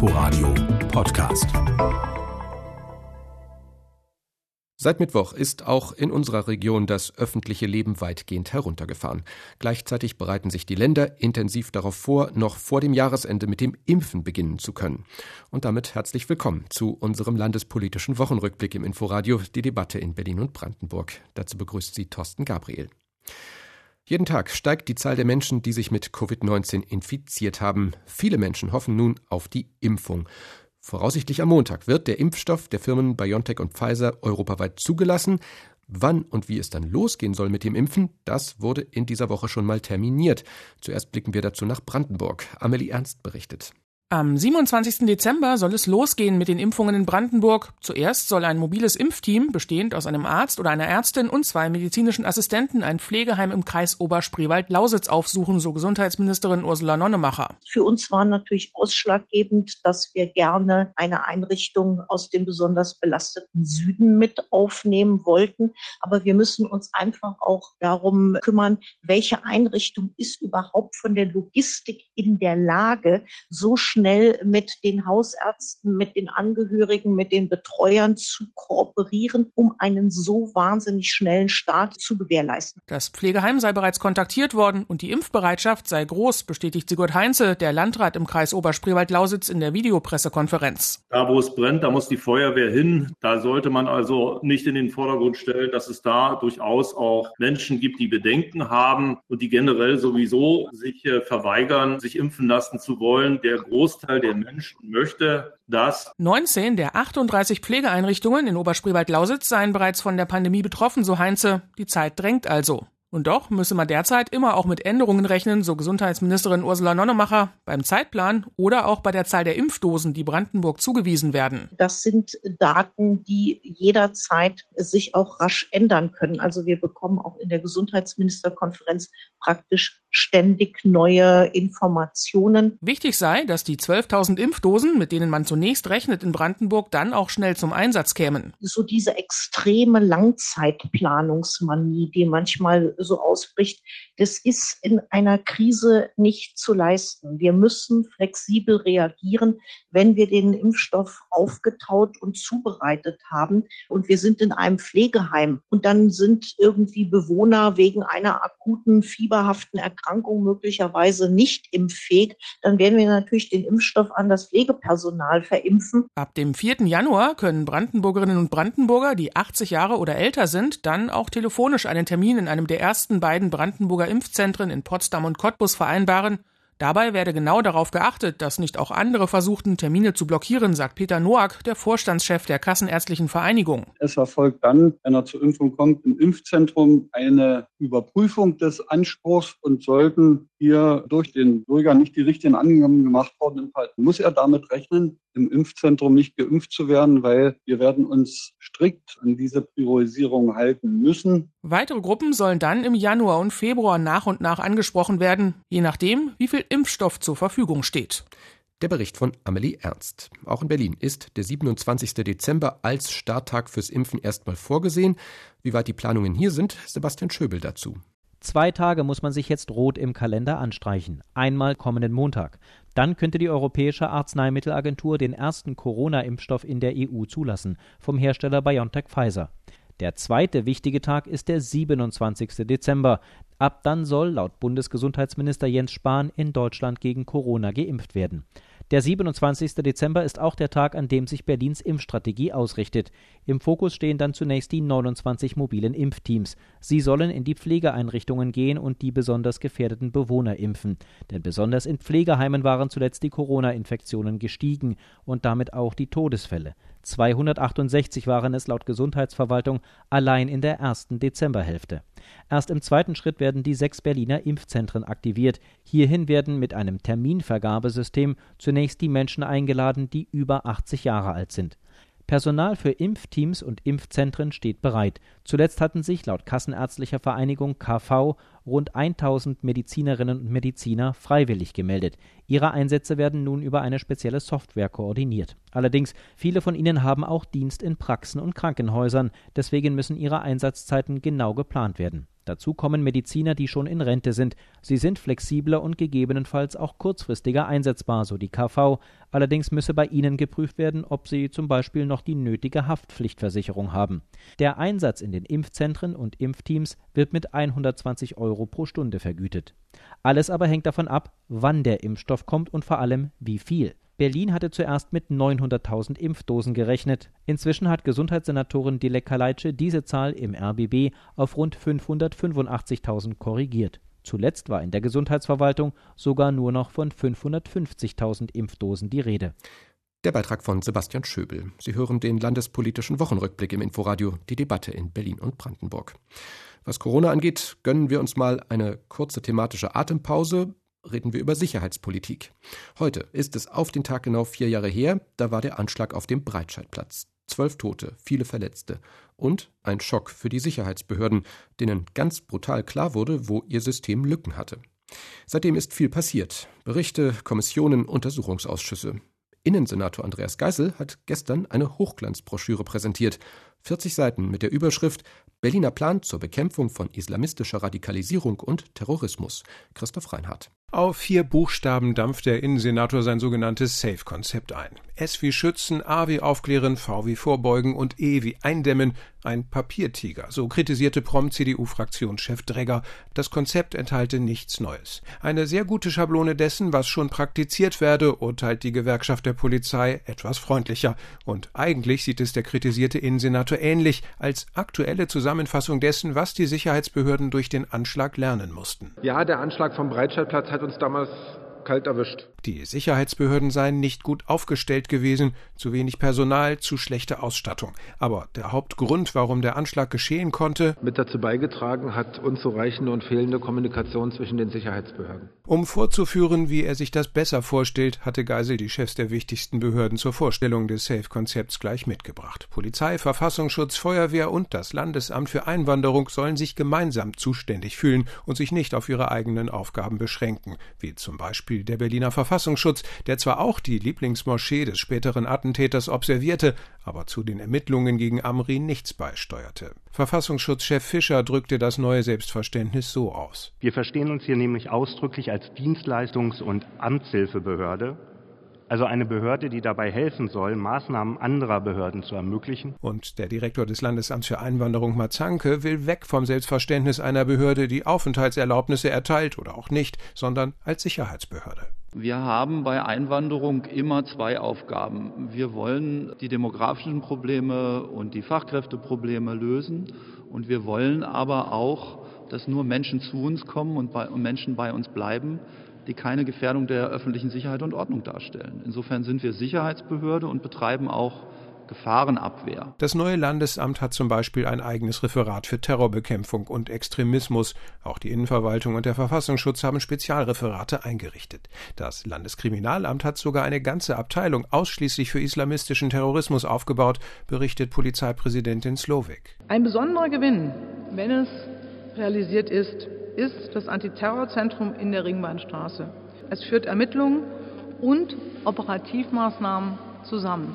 Inforadio Podcast. Seit Mittwoch ist auch in unserer Region das öffentliche Leben weitgehend heruntergefahren. Gleichzeitig bereiten sich die Länder intensiv darauf vor, noch vor dem Jahresende mit dem Impfen beginnen zu können. Und damit herzlich willkommen zu unserem landespolitischen Wochenrückblick im Inforadio, die Debatte in Berlin und Brandenburg. Dazu begrüßt sie Thorsten Gabriel. Jeden Tag steigt die Zahl der Menschen, die sich mit Covid-19 infiziert haben. Viele Menschen hoffen nun auf die Impfung. Voraussichtlich am Montag wird der Impfstoff der Firmen BioNTech und Pfizer europaweit zugelassen. Wann und wie es dann losgehen soll mit dem Impfen, das wurde in dieser Woche schon mal terminiert. Zuerst blicken wir dazu nach Brandenburg. Amelie Ernst berichtet. Am 27. Dezember soll es losgehen mit den Impfungen in Brandenburg. Zuerst soll ein mobiles Impfteam, bestehend aus einem Arzt oder einer Ärztin und zwei medizinischen Assistenten, ein Pflegeheim im Kreis Oberspreewald-Lausitz aufsuchen, so Gesundheitsministerin Ursula Nonnemacher. Für uns war natürlich ausschlaggebend, dass wir gerne eine Einrichtung aus dem besonders belasteten Süden mit aufnehmen wollten. Aber wir müssen uns einfach auch darum kümmern, welche Einrichtung ist überhaupt von der Logistik in der Lage, so schnell mit den Hausärzten, mit den Angehörigen, mit den Betreuern zu kooperieren, um einen so wahnsinnig schnellen Start zu gewährleisten. Das Pflegeheim sei bereits kontaktiert worden und die Impfbereitschaft sei groß, bestätigt Sigurd Heinze, der Landrat im Kreis Oberspreewald-Lausitz in der Videopressekonferenz. Da, wo es brennt, da muss die Feuerwehr hin. Da sollte man also nicht in den Vordergrund stellen, dass es da durchaus auch Menschen gibt, die Bedenken haben und die generell sowieso sich äh, verweigern, sich impfen lassen zu wollen. Der große Großteil der Menschen möchte das. 19 der 38 Pflegeeinrichtungen in Oberspreewald-Lausitz seien bereits von der Pandemie betroffen, so Heinze. Die Zeit drängt also. Und doch müsse man derzeit immer auch mit Änderungen rechnen, so Gesundheitsministerin Ursula Nonnemacher, beim Zeitplan oder auch bei der Zahl der Impfdosen, die Brandenburg zugewiesen werden. Das sind Daten, die jederzeit sich auch rasch ändern können. Also wir bekommen auch in der Gesundheitsministerkonferenz praktisch ständig neue Informationen. Wichtig sei, dass die 12.000 Impfdosen, mit denen man zunächst rechnet in Brandenburg, dann auch schnell zum Einsatz kämen. So diese extreme Langzeitplanungsmanie, die manchmal so ausbricht, das ist in einer Krise nicht zu leisten. Wir müssen flexibel reagieren, wenn wir den Impfstoff aufgetaut und zubereitet haben und wir sind in einem Pflegeheim und dann sind irgendwie Bewohner wegen einer akuten fieberhaften Erkrankung möglicherweise nicht impffähig, dann werden wir natürlich den Impfstoff an das Pflegepersonal verimpfen. Ab dem 4. Januar können Brandenburgerinnen und Brandenburger, die 80 Jahre oder älter sind, dann auch telefonisch einen Termin in einem der ersten beiden Brandenburger Impfzentren in Potsdam und Cottbus vereinbaren. Dabei werde genau darauf geachtet, dass nicht auch andere versuchten, Termine zu blockieren, sagt Peter Noack, der Vorstandschef der Kassenärztlichen Vereinigung. Es erfolgt dann, wenn er zur Impfung kommt, im Impfzentrum eine Überprüfung des Anspruchs und sollten hier durch den Bürger nicht die richtigen Angaben gemacht worden enthalten, muss er damit rechnen, im Impfzentrum nicht geimpft zu werden, weil wir werden uns strikt an diese Priorisierung halten müssen. Weitere Gruppen sollen dann im Januar und Februar nach und nach angesprochen werden, je nachdem, wie viel Impfstoff zur Verfügung steht. Der Bericht von Amelie Ernst. Auch in Berlin ist der 27. Dezember als Starttag fürs Impfen erstmal vorgesehen. Wie weit die Planungen hier sind, Sebastian Schöbel dazu. Zwei Tage muss man sich jetzt rot im Kalender anstreichen. Einmal kommenden Montag. Dann könnte die Europäische Arzneimittelagentur den ersten Corona-Impfstoff in der EU zulassen, vom Hersteller BioNTech Pfizer. Der zweite wichtige Tag ist der 27. Dezember. Ab dann soll laut Bundesgesundheitsminister Jens Spahn in Deutschland gegen Corona geimpft werden. Der 27. Dezember ist auch der Tag, an dem sich Berlins Impfstrategie ausrichtet. Im Fokus stehen dann zunächst die 29 mobilen Impfteams. Sie sollen in die Pflegeeinrichtungen gehen und die besonders gefährdeten Bewohner impfen. Denn besonders in Pflegeheimen waren zuletzt die Corona-Infektionen gestiegen und damit auch die Todesfälle. 268 waren es laut Gesundheitsverwaltung allein in der ersten Dezemberhälfte. Erst im zweiten Schritt werden die sechs Berliner Impfzentren aktiviert. Hierhin werden mit einem Terminvergabesystem zunächst die Menschen eingeladen, die über 80 Jahre alt sind. Personal für Impfteams und Impfzentren steht bereit. Zuletzt hatten sich laut Kassenärztlicher Vereinigung KV rund 1000 Medizinerinnen und Mediziner freiwillig gemeldet. Ihre Einsätze werden nun über eine spezielle Software koordiniert. Allerdings, viele von ihnen haben auch Dienst in Praxen und Krankenhäusern, deswegen müssen ihre Einsatzzeiten genau geplant werden. Dazu kommen Mediziner, die schon in Rente sind. Sie sind flexibler und gegebenenfalls auch kurzfristiger einsetzbar, so die KV. Allerdings müsse bei ihnen geprüft werden, ob sie zum Beispiel noch die nötige Haftpflichtversicherung haben. Der Einsatz in den Impfzentren und Impfteams wird mit 120 Euro pro Stunde vergütet. Alles aber hängt davon ab, wann der Impfstoff kommt und vor allem wie viel. Berlin hatte zuerst mit 900.000 Impfdosen gerechnet. Inzwischen hat Gesundheitssenatorin Dilek Kaleitsche diese Zahl im RBB auf rund 585.000 korrigiert. Zuletzt war in der Gesundheitsverwaltung sogar nur noch von 550.000 Impfdosen die Rede. Der Beitrag von Sebastian Schöbel. Sie hören den landespolitischen Wochenrückblick im Inforadio, die Debatte in Berlin und Brandenburg. Was Corona angeht, gönnen wir uns mal eine kurze thematische Atempause reden wir über Sicherheitspolitik. Heute ist es auf den Tag genau vier Jahre her, da war der Anschlag auf dem Breitscheidplatz. Zwölf Tote, viele Verletzte und ein Schock für die Sicherheitsbehörden, denen ganz brutal klar wurde, wo ihr System Lücken hatte. Seitdem ist viel passiert. Berichte, Kommissionen, Untersuchungsausschüsse. Innensenator Andreas Geisel hat gestern eine Hochglanzbroschüre präsentiert. 40 Seiten mit der Überschrift Berliner Plan zur Bekämpfung von islamistischer Radikalisierung und Terrorismus. Christoph Reinhardt. Auf vier Buchstaben dampft der Innensenator sein sogenanntes Safe-Konzept ein. S wie Schützen, A wie Aufklären, V wie Vorbeugen und E wie Eindämmen. Ein Papiertiger, so kritisierte prompt CDU-Fraktionschef Dregger. Das Konzept enthalte nichts Neues. Eine sehr gute Schablone dessen, was schon praktiziert werde, urteilt die Gewerkschaft der Polizei etwas freundlicher. Und eigentlich sieht es der kritisierte Innensenator ähnlich als aktuelle Zusammenfassung dessen, was die Sicherheitsbehörden durch den Anschlag lernen mussten. Ja, der Anschlag vom Breitscheidplatz hat uns damals kalt erwischt. Die Sicherheitsbehörden seien nicht gut aufgestellt gewesen, zu wenig Personal, zu schlechte Ausstattung. Aber der Hauptgrund, warum der Anschlag geschehen konnte, mit dazu beigetragen hat unzureichende und fehlende Kommunikation zwischen den Sicherheitsbehörden. Um vorzuführen, wie er sich das besser vorstellt, hatte Geisel die Chefs der wichtigsten Behörden zur Vorstellung des Safe-Konzepts gleich mitgebracht. Polizei, Verfassungsschutz, Feuerwehr und das Landesamt für Einwanderung sollen sich gemeinsam zuständig fühlen und sich nicht auf ihre eigenen Aufgaben beschränken, wie zum Beispiel der Berliner Verfassungsschutz Verfassungsschutz, der zwar auch die Lieblingsmoschee des späteren Attentäters observierte, aber zu den Ermittlungen gegen Amri nichts beisteuerte. Verfassungsschutzchef Fischer drückte das neue Selbstverständnis so aus. Wir verstehen uns hier nämlich ausdrücklich als Dienstleistungs- und Amtshilfebehörde also eine Behörde, die dabei helfen soll, Maßnahmen anderer Behörden zu ermöglichen. Und der Direktor des Landesamts für Einwanderung Mazanke will weg vom Selbstverständnis einer Behörde, die Aufenthaltserlaubnisse erteilt oder auch nicht, sondern als Sicherheitsbehörde. Wir haben bei Einwanderung immer zwei Aufgaben. Wir wollen die demografischen Probleme und die Fachkräfteprobleme lösen und wir wollen aber auch, dass nur Menschen zu uns kommen und, bei, und Menschen bei uns bleiben, die keine Gefährdung der öffentlichen Sicherheit und Ordnung darstellen. Insofern sind wir Sicherheitsbehörde und betreiben auch Gefahrenabwehr. Das neue Landesamt hat zum Beispiel ein eigenes Referat für Terrorbekämpfung und Extremismus. Auch die Innenverwaltung und der Verfassungsschutz haben Spezialreferate eingerichtet. Das Landeskriminalamt hat sogar eine ganze Abteilung ausschließlich für islamistischen Terrorismus aufgebaut, berichtet Polizeipräsidentin Slowik. Ein besonderer Gewinn, wenn es realisiert ist, ist das Antiterrorzentrum in der Ringbahnstraße. Es führt Ermittlungen und Operativmaßnahmen zusammen.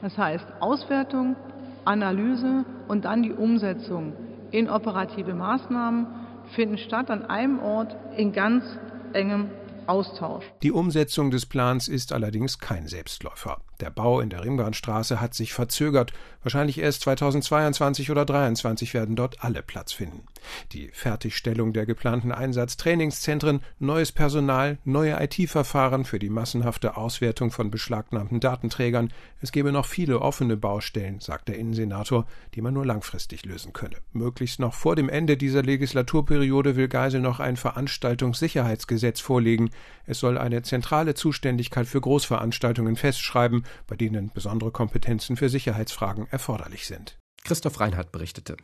Das heißt Auswertung, Analyse und dann die Umsetzung in operative Maßnahmen finden statt an einem Ort in ganz engem Austausch. Die Umsetzung des Plans ist allerdings kein Selbstläufer. Der Bau in der Ringbahnstraße hat sich verzögert. Wahrscheinlich erst 2022 oder 2023 werden dort alle Platz finden. Die Fertigstellung der geplanten Einsatztrainingszentren, neues Personal, neue IT-Verfahren für die massenhafte Auswertung von beschlagnahmten Datenträgern. Es gebe noch viele offene Baustellen, sagt der Innensenator, die man nur langfristig lösen könne. Möglichst noch vor dem Ende dieser Legislaturperiode will Geisel noch ein Veranstaltungssicherheitsgesetz vorlegen. Es soll eine zentrale Zuständigkeit für Großveranstaltungen festschreiben, bei denen besondere Kompetenzen für Sicherheitsfragen erforderlich sind. Christoph Reinhardt berichtete.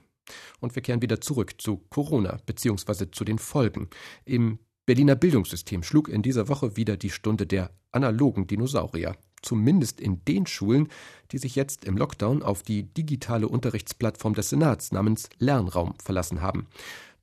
Und wir kehren wieder zurück zu Corona bzw. zu den Folgen. Im Berliner Bildungssystem schlug in dieser Woche wieder die Stunde der analogen Dinosaurier. Zumindest in den Schulen, die sich jetzt im Lockdown auf die digitale Unterrichtsplattform des Senats namens Lernraum verlassen haben.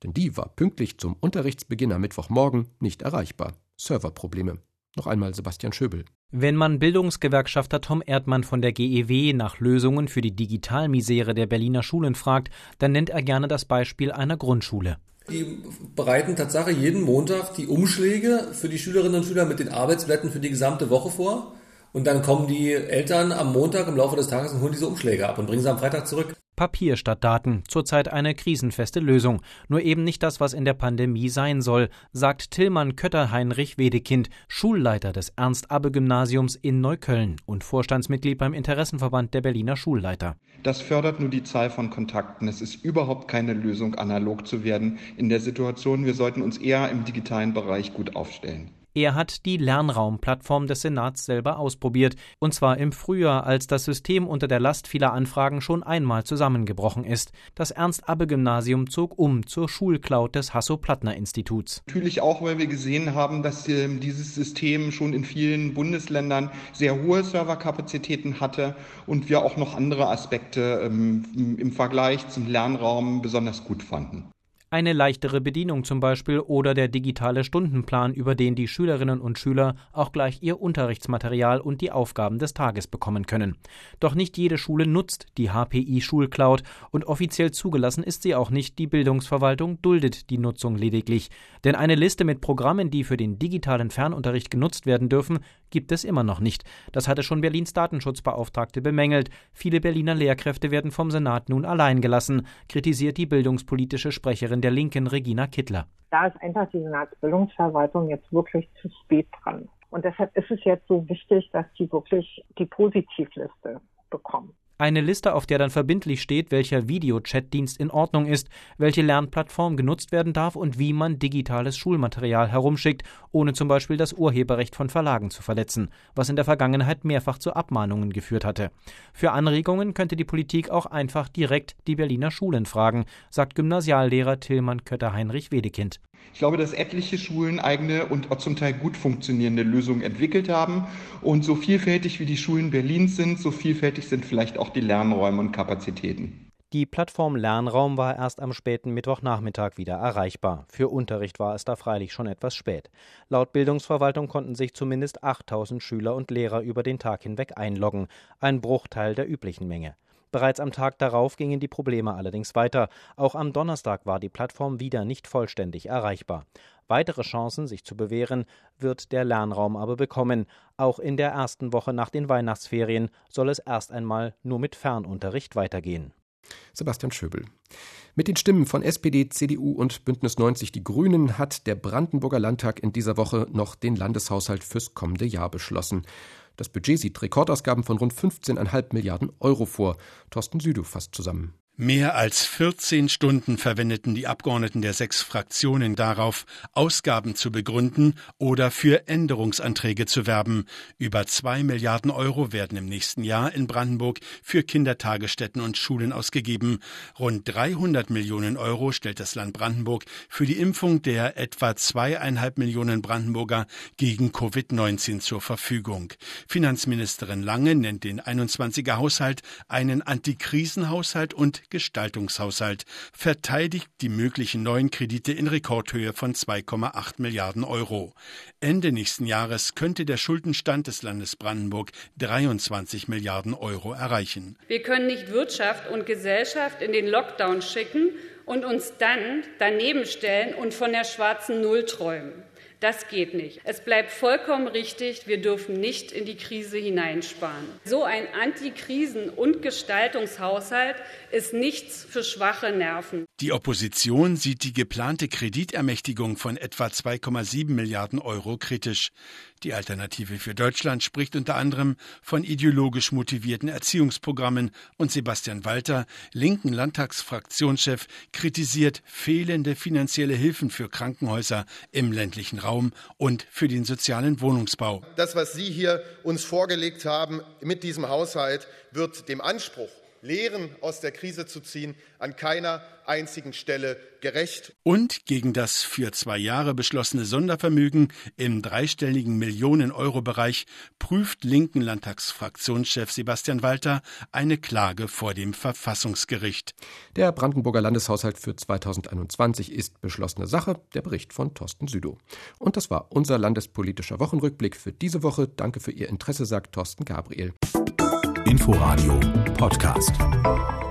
Denn die war pünktlich zum Unterrichtsbeginn am Mittwochmorgen nicht erreichbar. Serverprobleme. Noch einmal Sebastian Schöbel. Wenn man Bildungsgewerkschafter Tom Erdmann von der GEW nach Lösungen für die Digitalmisere der Berliner Schulen fragt, dann nennt er gerne das Beispiel einer Grundschule. Die bereiten Tatsache jeden Montag die Umschläge für die Schülerinnen und Schüler mit den Arbeitsblättern für die gesamte Woche vor. Und dann kommen die Eltern am Montag im Laufe des Tages und holen diese Umschläge ab und bringen sie am Freitag zurück. Papier statt Daten, zurzeit eine krisenfeste Lösung, nur eben nicht das, was in der Pandemie sein soll, sagt Tillmann Kötter-Heinrich Wedekind, Schulleiter des Ernst-Abbe-Gymnasiums in Neukölln und Vorstandsmitglied beim Interessenverband der Berliner Schulleiter. Das fördert nur die Zahl von Kontakten. Es ist überhaupt keine Lösung, analog zu werden in der Situation. Wir sollten uns eher im digitalen Bereich gut aufstellen. Er hat die Lernraumplattform des Senats selber ausprobiert, und zwar im Frühjahr, als das System unter der Last vieler Anfragen schon einmal zusammengebrochen ist. Das Ernst-Abbe-Gymnasium zog um zur Schulcloud des Hasso-Plattner-Instituts. Natürlich auch, weil wir gesehen haben, dass dieses System schon in vielen Bundesländern sehr hohe Serverkapazitäten hatte und wir auch noch andere Aspekte ähm, im Vergleich zum Lernraum besonders gut fanden eine leichtere Bedienung zum Beispiel oder der digitale Stundenplan, über den die Schülerinnen und Schüler auch gleich ihr Unterrichtsmaterial und die Aufgaben des Tages bekommen können. Doch nicht jede Schule nutzt die HPI Schulcloud und offiziell zugelassen ist sie auch nicht. Die Bildungsverwaltung duldet die Nutzung lediglich. Denn eine Liste mit Programmen, die für den digitalen Fernunterricht genutzt werden dürfen, gibt es immer noch nicht. Das hatte schon Berlins Datenschutzbeauftragte bemängelt. Viele Berliner Lehrkräfte werden vom Senat nun allein gelassen, kritisiert die bildungspolitische Sprecherin der Linken Regina Kittler. Da ist einfach die Senatsbildungsverwaltung jetzt wirklich zu spät dran. Und deshalb ist es jetzt so wichtig, dass die wirklich die Positivliste bekommen. Eine Liste, auf der dann verbindlich steht, welcher Videochatdienst in Ordnung ist, welche Lernplattform genutzt werden darf und wie man digitales Schulmaterial herumschickt, ohne zum Beispiel das Urheberrecht von Verlagen zu verletzen, was in der Vergangenheit mehrfach zu Abmahnungen geführt hatte. Für Anregungen könnte die Politik auch einfach direkt die Berliner Schulen fragen, sagt Gymnasiallehrer Tillmann Kötter-Heinrich Wedekind. Ich glaube, dass etliche Schulen eigene und zum Teil gut funktionierende Lösungen entwickelt haben. Und so vielfältig wie die Schulen Berlins sind, so vielfältig sind vielleicht auch die Lernräume und Kapazitäten. Die Plattform Lernraum war erst am späten Mittwochnachmittag wieder erreichbar. Für Unterricht war es da freilich schon etwas spät. Laut Bildungsverwaltung konnten sich zumindest 8000 Schüler und Lehrer über den Tag hinweg einloggen, ein Bruchteil der üblichen Menge. Bereits am Tag darauf gingen die Probleme allerdings weiter. Auch am Donnerstag war die Plattform wieder nicht vollständig erreichbar. Weitere Chancen, sich zu bewähren, wird der Lernraum aber bekommen. Auch in der ersten Woche nach den Weihnachtsferien soll es erst einmal nur mit Fernunterricht weitergehen. Sebastian Schöbel. Mit den Stimmen von SPD, CDU und Bündnis 90 Die Grünen hat der Brandenburger Landtag in dieser Woche noch den Landeshaushalt fürs kommende Jahr beschlossen. Das Budget sieht Rekordausgaben von rund 15,5 Milliarden Euro vor. Thorsten Südow fasst zusammen. Mehr als 14 Stunden verwendeten die Abgeordneten der sechs Fraktionen darauf, Ausgaben zu begründen oder für Änderungsanträge zu werben. Über zwei Milliarden Euro werden im nächsten Jahr in Brandenburg für Kindertagesstätten und Schulen ausgegeben. Rund 300 Millionen Euro stellt das Land Brandenburg für die Impfung der etwa zweieinhalb Millionen Brandenburger gegen Covid-19 zur Verfügung. Finanzministerin Lange nennt den 21er Haushalt einen Antikrisenhaushalt und Gestaltungshaushalt verteidigt die möglichen neuen Kredite in Rekordhöhe von 2,8 Milliarden Euro. Ende nächsten Jahres könnte der Schuldenstand des Landes Brandenburg 23 Milliarden Euro erreichen. Wir können nicht Wirtschaft und Gesellschaft in den Lockdown schicken und uns dann daneben stellen und von der schwarzen Null träumen. Das geht nicht. Es bleibt vollkommen richtig, wir dürfen nicht in die Krise hineinsparen. So ein Antikrisen- und Gestaltungshaushalt ist nichts für schwache Nerven. Die Opposition sieht die geplante Kreditermächtigung von etwa 2,7 Milliarden Euro kritisch. Die Alternative für Deutschland spricht unter anderem von ideologisch motivierten Erziehungsprogrammen und Sebastian Walter, linken Landtagsfraktionschef, kritisiert fehlende finanzielle Hilfen für Krankenhäuser im ländlichen Raum und für den sozialen Wohnungsbau. Das, was Sie hier uns vorgelegt haben mit diesem Haushalt, wird dem Anspruch Lehren aus der Krise zu ziehen, an keiner einzigen Stelle gerecht. Und gegen das für zwei Jahre beschlossene Sondervermögen im dreistelligen Millionen-Euro-Bereich prüft linken Landtagsfraktionschef Sebastian Walter eine Klage vor dem Verfassungsgericht. Der Brandenburger Landeshaushalt für 2021 ist beschlossene Sache. Der Bericht von Thorsten Südow. Und das war unser landespolitischer Wochenrückblick für diese Woche. Danke für Ihr Interesse, sagt Thorsten Gabriel. Inforadio Podcast.